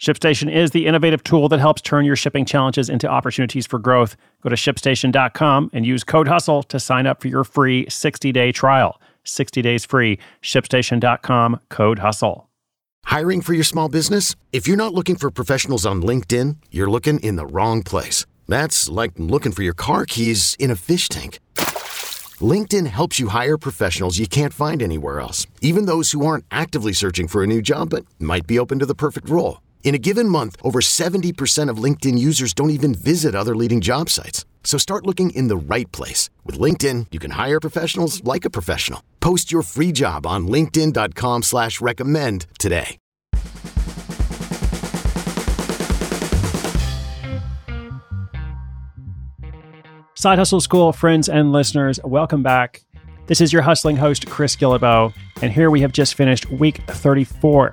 ShipStation is the innovative tool that helps turn your shipping challenges into opportunities for growth. Go to shipstation.com and use code HUSTLE to sign up for your free 60 day trial. 60 days free. ShipStation.com, code HUSTLE. Hiring for your small business? If you're not looking for professionals on LinkedIn, you're looking in the wrong place. That's like looking for your car keys in a fish tank. LinkedIn helps you hire professionals you can't find anywhere else, even those who aren't actively searching for a new job but might be open to the perfect role. In a given month, over 70% of LinkedIn users don't even visit other leading job sites. So start looking in the right place. With LinkedIn, you can hire professionals like a professional. Post your free job on linkedin.com slash recommend today. Side Hustle School friends and listeners, welcome back. This is your hustling host, Chris Guillebeau, and here we have just finished week 34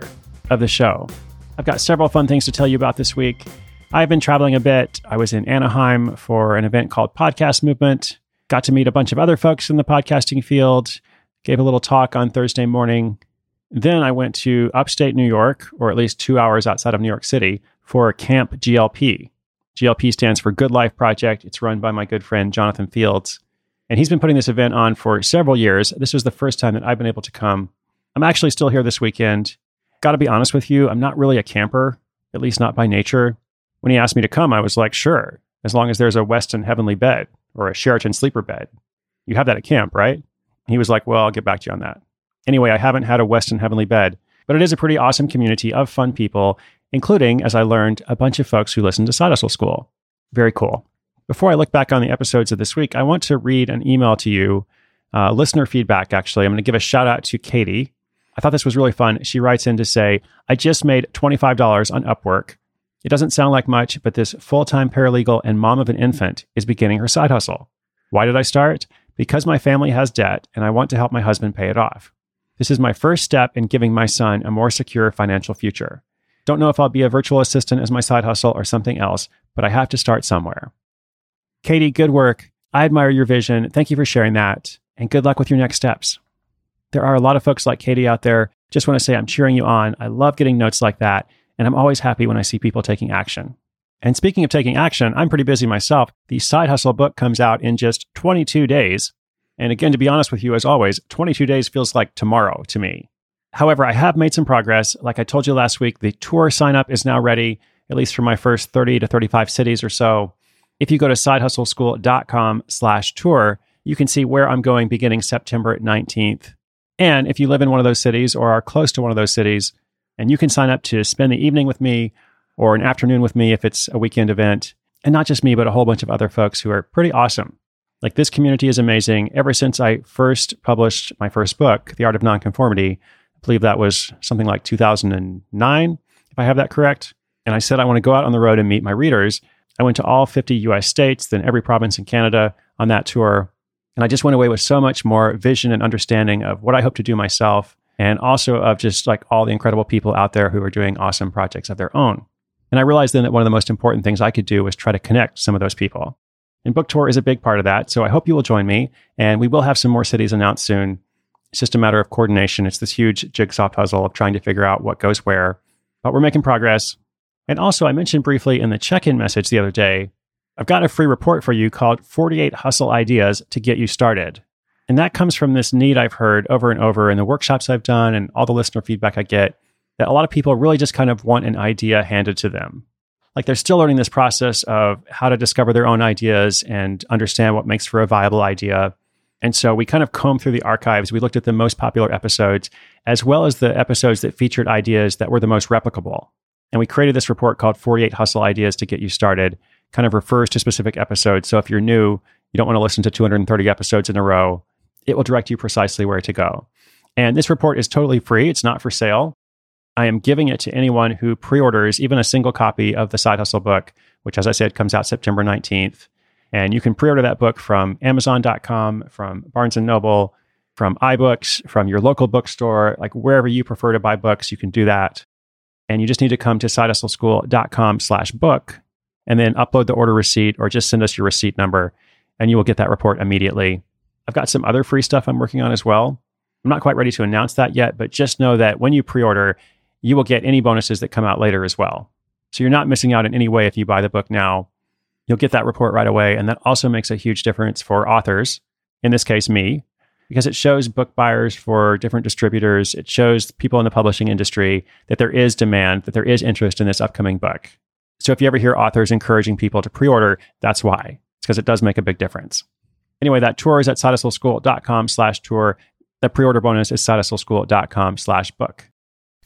of the show. I've got several fun things to tell you about this week. I've been traveling a bit. I was in Anaheim for an event called Podcast Movement, got to meet a bunch of other folks in the podcasting field, gave a little talk on Thursday morning. Then I went to upstate New York, or at least two hours outside of New York City, for Camp GLP. GLP stands for Good Life Project. It's run by my good friend Jonathan Fields. And he's been putting this event on for several years. This was the first time that I've been able to come. I'm actually still here this weekend. Got to be honest with you, I'm not really a camper, at least not by nature. When he asked me to come, I was like, sure, as long as there's a Westin Heavenly bed or a Sheraton sleeper bed. You have that at camp, right? He was like, well, I'll get back to you on that. Anyway, I haven't had a Westin Heavenly bed, but it is a pretty awesome community of fun people including, as I learned, a bunch of folks who listen to Side Hustle School. Very cool. Before I look back on the episodes of this week, I want to read an email to you, uh, listener feedback, actually. I'm going to give a shout out to Katie. I thought this was really fun. She writes in to say, I just made $25 on Upwork. It doesn't sound like much, but this full time paralegal and mom of an infant is beginning her side hustle. Why did I start? Because my family has debt and I want to help my husband pay it off. This is my first step in giving my son a more secure financial future. Don't know if I'll be a virtual assistant as my side hustle or something else, but I have to start somewhere. Katie, good work. I admire your vision. Thank you for sharing that, and good luck with your next steps. There are a lot of folks like Katie out there. Just want to say I'm cheering you on. I love getting notes like that, and I'm always happy when I see people taking action. And speaking of taking action, I'm pretty busy myself. The Side Hustle book comes out in just 22 days. And again, to be honest with you, as always, 22 days feels like tomorrow to me. However, I have made some progress. Like I told you last week, the tour sign up is now ready, at least for my first 30 to 35 cities or so. If you go to sidehustleschool.com slash tour, you can see where I'm going beginning September 19th. And if you live in one of those cities or are close to one of those cities, and you can sign up to spend the evening with me or an afternoon with me if it's a weekend event, and not just me, but a whole bunch of other folks who are pretty awesome. Like this community is amazing. Ever since I first published my first book, The Art of Nonconformity, I believe that was something like 2009, if I have that correct. And I said, I want to go out on the road and meet my readers. I went to all 50 US states, then every province in Canada on that tour. And I just went away with so much more vision and understanding of what I hope to do myself, and also of just like all the incredible people out there who are doing awesome projects of their own. And I realized then that one of the most important things I could do was try to connect some of those people. And book tour is a big part of that. So I hope you will join me. And we will have some more cities announced soon. It's just a matter of coordination. It's this huge jigsaw puzzle of trying to figure out what goes where. But we're making progress. And also, I mentioned briefly in the check in message the other day, I've got a free report for you called 48 Hustle Ideas to Get You Started. And that comes from this need I've heard over and over in the workshops I've done and all the listener feedback I get that a lot of people really just kind of want an idea handed to them. Like they're still learning this process of how to discover their own ideas and understand what makes for a viable idea. And so we kind of combed through the archives. We looked at the most popular episodes, as well as the episodes that featured ideas that were the most replicable. And we created this report called 48 Hustle Ideas to Get You Started, kind of refers to specific episodes. So if you're new, you don't want to listen to 230 episodes in a row, it will direct you precisely where to go. And this report is totally free, it's not for sale. I am giving it to anyone who pre orders even a single copy of the Side Hustle book, which, as I said, comes out September 19th. And you can pre order that book from Amazon.com, from Barnes and Noble, from iBooks, from your local bookstore, like wherever you prefer to buy books, you can do that. And you just need to come to sidehustleschool.com slash book and then upload the order receipt or just send us your receipt number and you will get that report immediately. I've got some other free stuff I'm working on as well. I'm not quite ready to announce that yet, but just know that when you pre order, you will get any bonuses that come out later as well. So you're not missing out in any way if you buy the book now. You'll get that report right away. And that also makes a huge difference for authors, in this case, me, because it shows book buyers for different distributors. It shows people in the publishing industry that there is demand, that there is interest in this upcoming book. So if you ever hear authors encouraging people to pre order, that's why. It's because it does make a big difference. Anyway, that tour is at sidehustleschool.com slash tour. The pre order bonus is sidehustleschool.com slash book.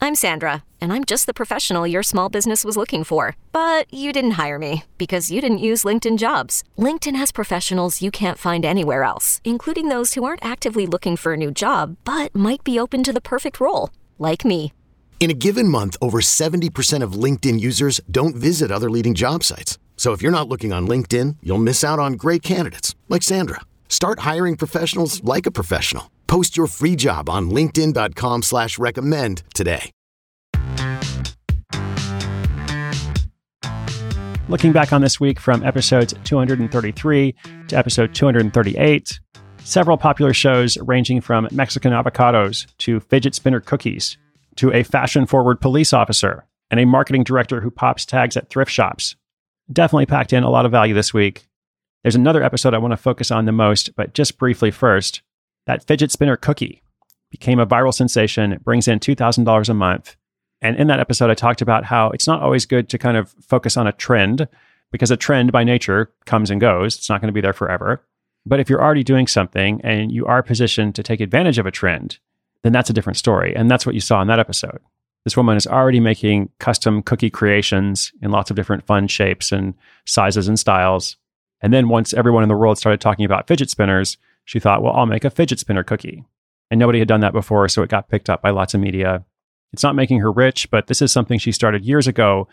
I'm Sandra, and I'm just the professional your small business was looking for. But you didn't hire me because you didn't use LinkedIn jobs. LinkedIn has professionals you can't find anywhere else, including those who aren't actively looking for a new job, but might be open to the perfect role, like me. In a given month, over 70% of LinkedIn users don't visit other leading job sites. So if you're not looking on LinkedIn, you'll miss out on great candidates like Sandra. Start hiring professionals like a professional. Post your free job on LinkedIn.com slash recommend today. Looking back on this week from episodes 233 to episode 238, several popular shows ranging from Mexican avocados to fidget spinner cookies to a fashion forward police officer and a marketing director who pops tags at thrift shops. Definitely packed in a lot of value this week. There's another episode I want to focus on the most, but just briefly first. That fidget spinner cookie became a viral sensation. It brings in $2,000 a month. And in that episode, I talked about how it's not always good to kind of focus on a trend because a trend by nature comes and goes. It's not going to be there forever. But if you're already doing something and you are positioned to take advantage of a trend, then that's a different story. And that's what you saw in that episode. This woman is already making custom cookie creations in lots of different fun shapes and sizes and styles. And then once everyone in the world started talking about fidget spinners, she thought, well, I'll make a fidget spinner cookie. And nobody had done that before, so it got picked up by lots of media. It's not making her rich, but this is something she started years ago,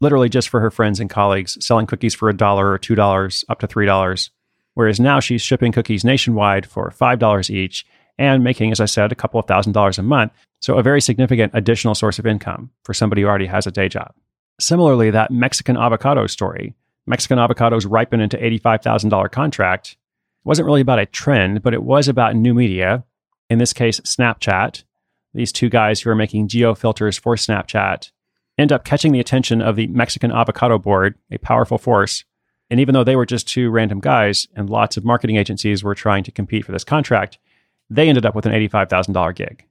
literally just for her friends and colleagues, selling cookies for a dollar or $2, up to $3. Whereas now she's shipping cookies nationwide for $5 each and making, as I said, a couple of thousand dollars a month. So, a very significant additional source of income for somebody who already has a day job. Similarly, that Mexican avocado story, Mexican avocados ripen into $85,000 contract, wasn't really about a trend, but it was about new media, in this case, Snapchat. These two guys who are making geo filters for Snapchat end up catching the attention of the Mexican Avocado Board, a powerful force. And even though they were just two random guys and lots of marketing agencies were trying to compete for this contract, they ended up with an $85,000 gig.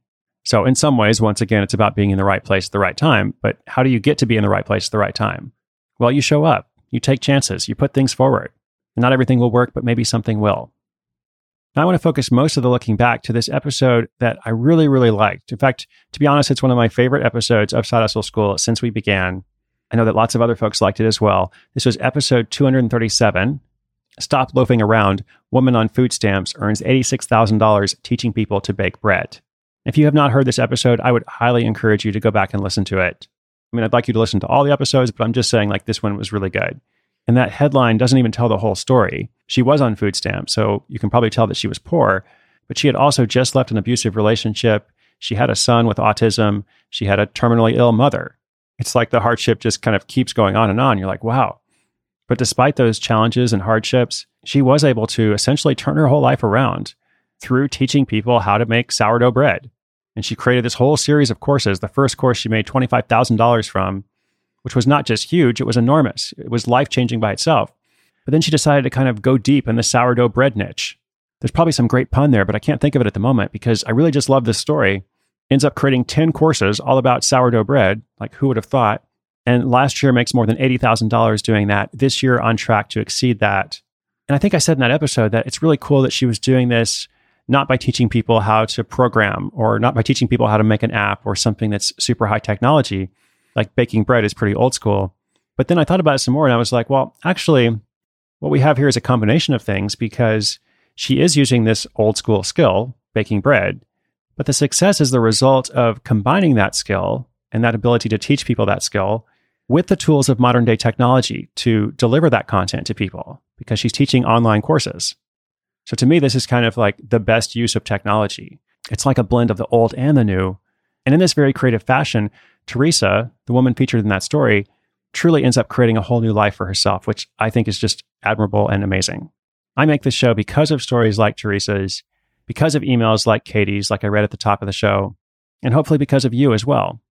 So, in some ways, once again, it's about being in the right place at the right time. But how do you get to be in the right place at the right time? Well, you show up, you take chances, you put things forward. And not everything will work, but maybe something will. Now, I want to focus most of the looking back to this episode that I really, really liked. In fact, to be honest, it's one of my favorite episodes of Side Hustle School since we began. I know that lots of other folks liked it as well. This was episode 237 Stop Loafing Around, Woman on Food Stamps Earns $86,000 Teaching People to Bake Bread. If you have not heard this episode, I would highly encourage you to go back and listen to it. I mean, I'd like you to listen to all the episodes, but I'm just saying, like, this one was really good. And that headline doesn't even tell the whole story. She was on food stamps, so you can probably tell that she was poor, but she had also just left an abusive relationship. She had a son with autism. She had a terminally ill mother. It's like the hardship just kind of keeps going on and on. You're like, wow, but despite those challenges and hardships, she was able to essentially turn her whole life around through teaching people how to make sourdough bread. And she created this whole series of courses. The first course she made $25,000 from, which was not just huge, it was enormous. It was life changing by itself. But then she decided to kind of go deep in the sourdough bread niche. There's probably some great pun there, but I can't think of it at the moment because I really just love this story. Ends up creating 10 courses all about sourdough bread. Like, who would have thought? And last year makes more than $80,000 doing that. This year on track to exceed that. And I think I said in that episode that it's really cool that she was doing this not by teaching people how to program or not by teaching people how to make an app or something that's super high technology. Like baking bread is pretty old school. But then I thought about it some more and I was like, well, actually, what we have here is a combination of things because she is using this old school skill, baking bread, but the success is the result of combining that skill and that ability to teach people that skill with the tools of modern day technology to deliver that content to people because she's teaching online courses. So to me, this is kind of like the best use of technology. It's like a blend of the old and the new. And in this very creative fashion, Teresa, the woman featured in that story, truly ends up creating a whole new life for herself, which I think is just admirable and amazing. I make this show because of stories like Teresa's, because of emails like Katie's, like I read at the top of the show, and hopefully because of you as well.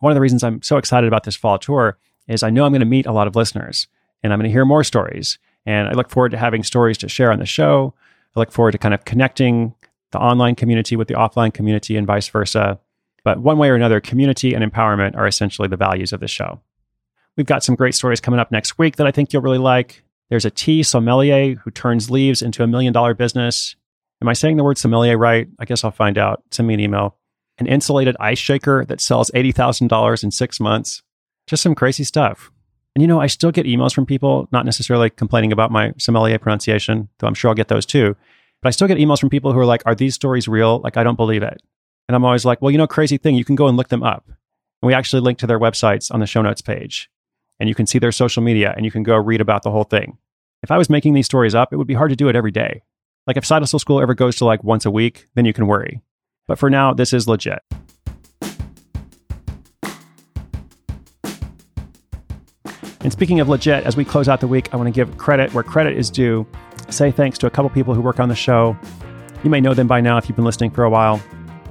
One of the reasons I'm so excited about this fall tour is I know I'm going to meet a lot of listeners and I'm going to hear more stories. And I look forward to having stories to share on the show. I look forward to kind of connecting the online community with the offline community and vice versa. But one way or another, community and empowerment are essentially the values of the show. We've got some great stories coming up next week that I think you'll really like. There's a tea sommelier who turns leaves into a million dollar business. Am I saying the word sommelier right? I guess I'll find out. Send me an email. An insulated ice shaker that sells $80,000 in six months. Just some crazy stuff. And you know, I still get emails from people, not necessarily complaining about my sommelier pronunciation, though I'm sure I'll get those too. But I still get emails from people who are like, Are these stories real? Like, I don't believe it. And I'm always like, Well, you know, crazy thing, you can go and look them up. And we actually link to their websites on the show notes page. And you can see their social media and you can go read about the whole thing. If I was making these stories up, it would be hard to do it every day. Like if Hustle School ever goes to like once a week, then you can worry. But for now, this is legit. And speaking of legit, as we close out the week, I want to give credit where credit is due. Say thanks to a couple people who work on the show. You may know them by now if you've been listening for a while.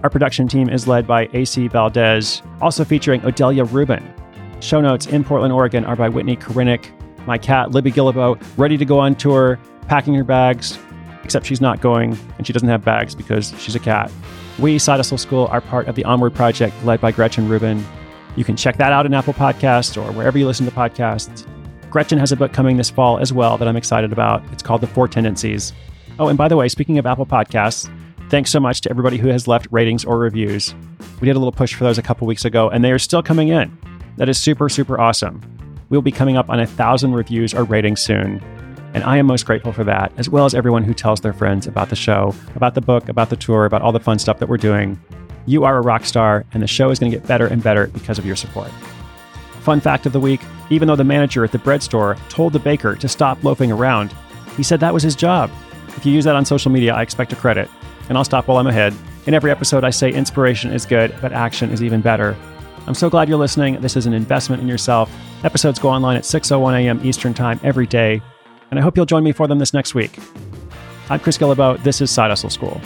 Our production team is led by AC Valdez, also featuring Odelia Rubin. Show notes in Portland, Oregon are by Whitney Korinick. My cat, Libby Guillebeau, ready to go on tour, packing her bags, except she's not going and she doesn't have bags because she's a cat. We, Side Hustle School, are part of the Onward Project led by Gretchen Rubin. You can check that out in Apple Podcasts or wherever you listen to podcasts. Gretchen has a book coming this fall as well that I'm excited about. It's called The Four Tendencies. Oh, and by the way, speaking of Apple Podcasts, thanks so much to everybody who has left ratings or reviews. We did a little push for those a couple weeks ago, and they are still coming in. That is super, super awesome. We'll be coming up on a thousand reviews or ratings soon. And I am most grateful for that, as well as everyone who tells their friends about the show, about the book, about the tour, about all the fun stuff that we're doing. You are a rock star, and the show is going to get better and better because of your support. Fun fact of the week even though the manager at the bread store told the baker to stop loafing around, he said that was his job. If you use that on social media, I expect a credit. And I'll stop while I'm ahead. In every episode, I say inspiration is good, but action is even better. I'm so glad you're listening. This is an investment in yourself. Episodes go online at 6:01 a.m. Eastern Time every day, and I hope you'll join me for them this next week. I'm Chris Guillebeau. This is Side Hustle School.